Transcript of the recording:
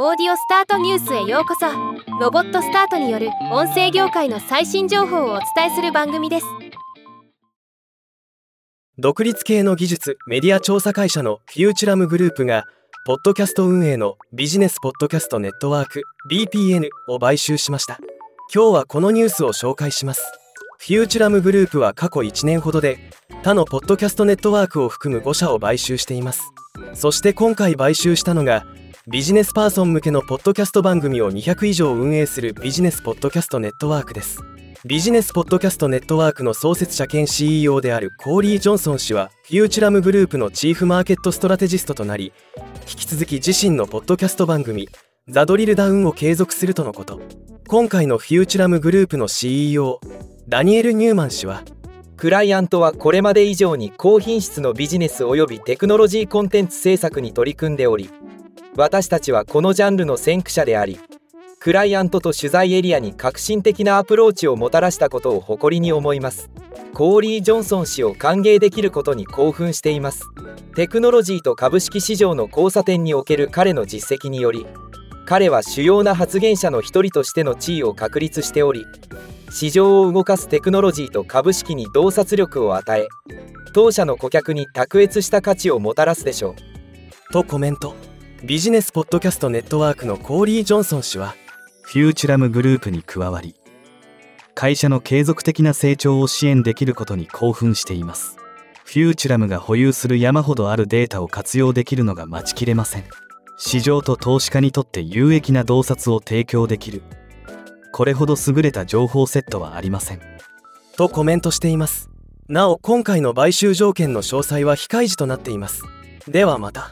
オーディオスタートニュースへようこそ。ロボットスタートによる音声業界の最新情報をお伝えする番組です。独立系の技術メディア調査会社の Futurum Group がポッドキャスト運営のビジネスポッドキャストネットワーク BPN を買収しました。今日はこのニュースを紹介します。 Futurum Group は過去1年ほどで他のポッドキャストネットワークを含む5社を買収しています。そして今回買収したのがビジネスパーソン向けのポッドキャスト番組を200以上運営する Business Podcast Network です。 Business Podcast Network の創設者兼 CEO であるコーリー・ジョンソン氏は Futurum Group のチーフマーケットストラテジストとなり引き続き自身のポッドキャスト番組 The Drill Down を継続するとのこと。今回のフューチュラムグループの CEO ダニエル・ニューマン氏はクライアントはこれまで以上に高品質のビジネス及びテクノロジーコンテンツ制作に取り組んでおり私たちはこのジャンルの先駆者でありクライアントと取材エリアに革新的なアプローチをもたらしたことを誇りに思います。コーリー・ジョンソン氏を歓迎できることに興奮しています。テクノロジーと株式市場の交差点における彼の実績により彼は主要な発言者の一人としての地位を確立しており市場を動かすテクノロジーと株式に洞察力を与え当社の顧客に卓越した価値をもたらすでしょう。とコメント。ビジネスポッドキャストネットワークのコーリー・ジョンソン氏は Futurum Group に加わり会社の継続的な成長を支援できることに興奮しています。 Futurum が保有する山ほどあるデータを活用できるのが待ちきれません。市場と投資家にとって有益な洞察を提供できる。これほど優れた情報セットはありません。とコメントしています。なお今回の買収条件の詳細は非開示となっています。ではまた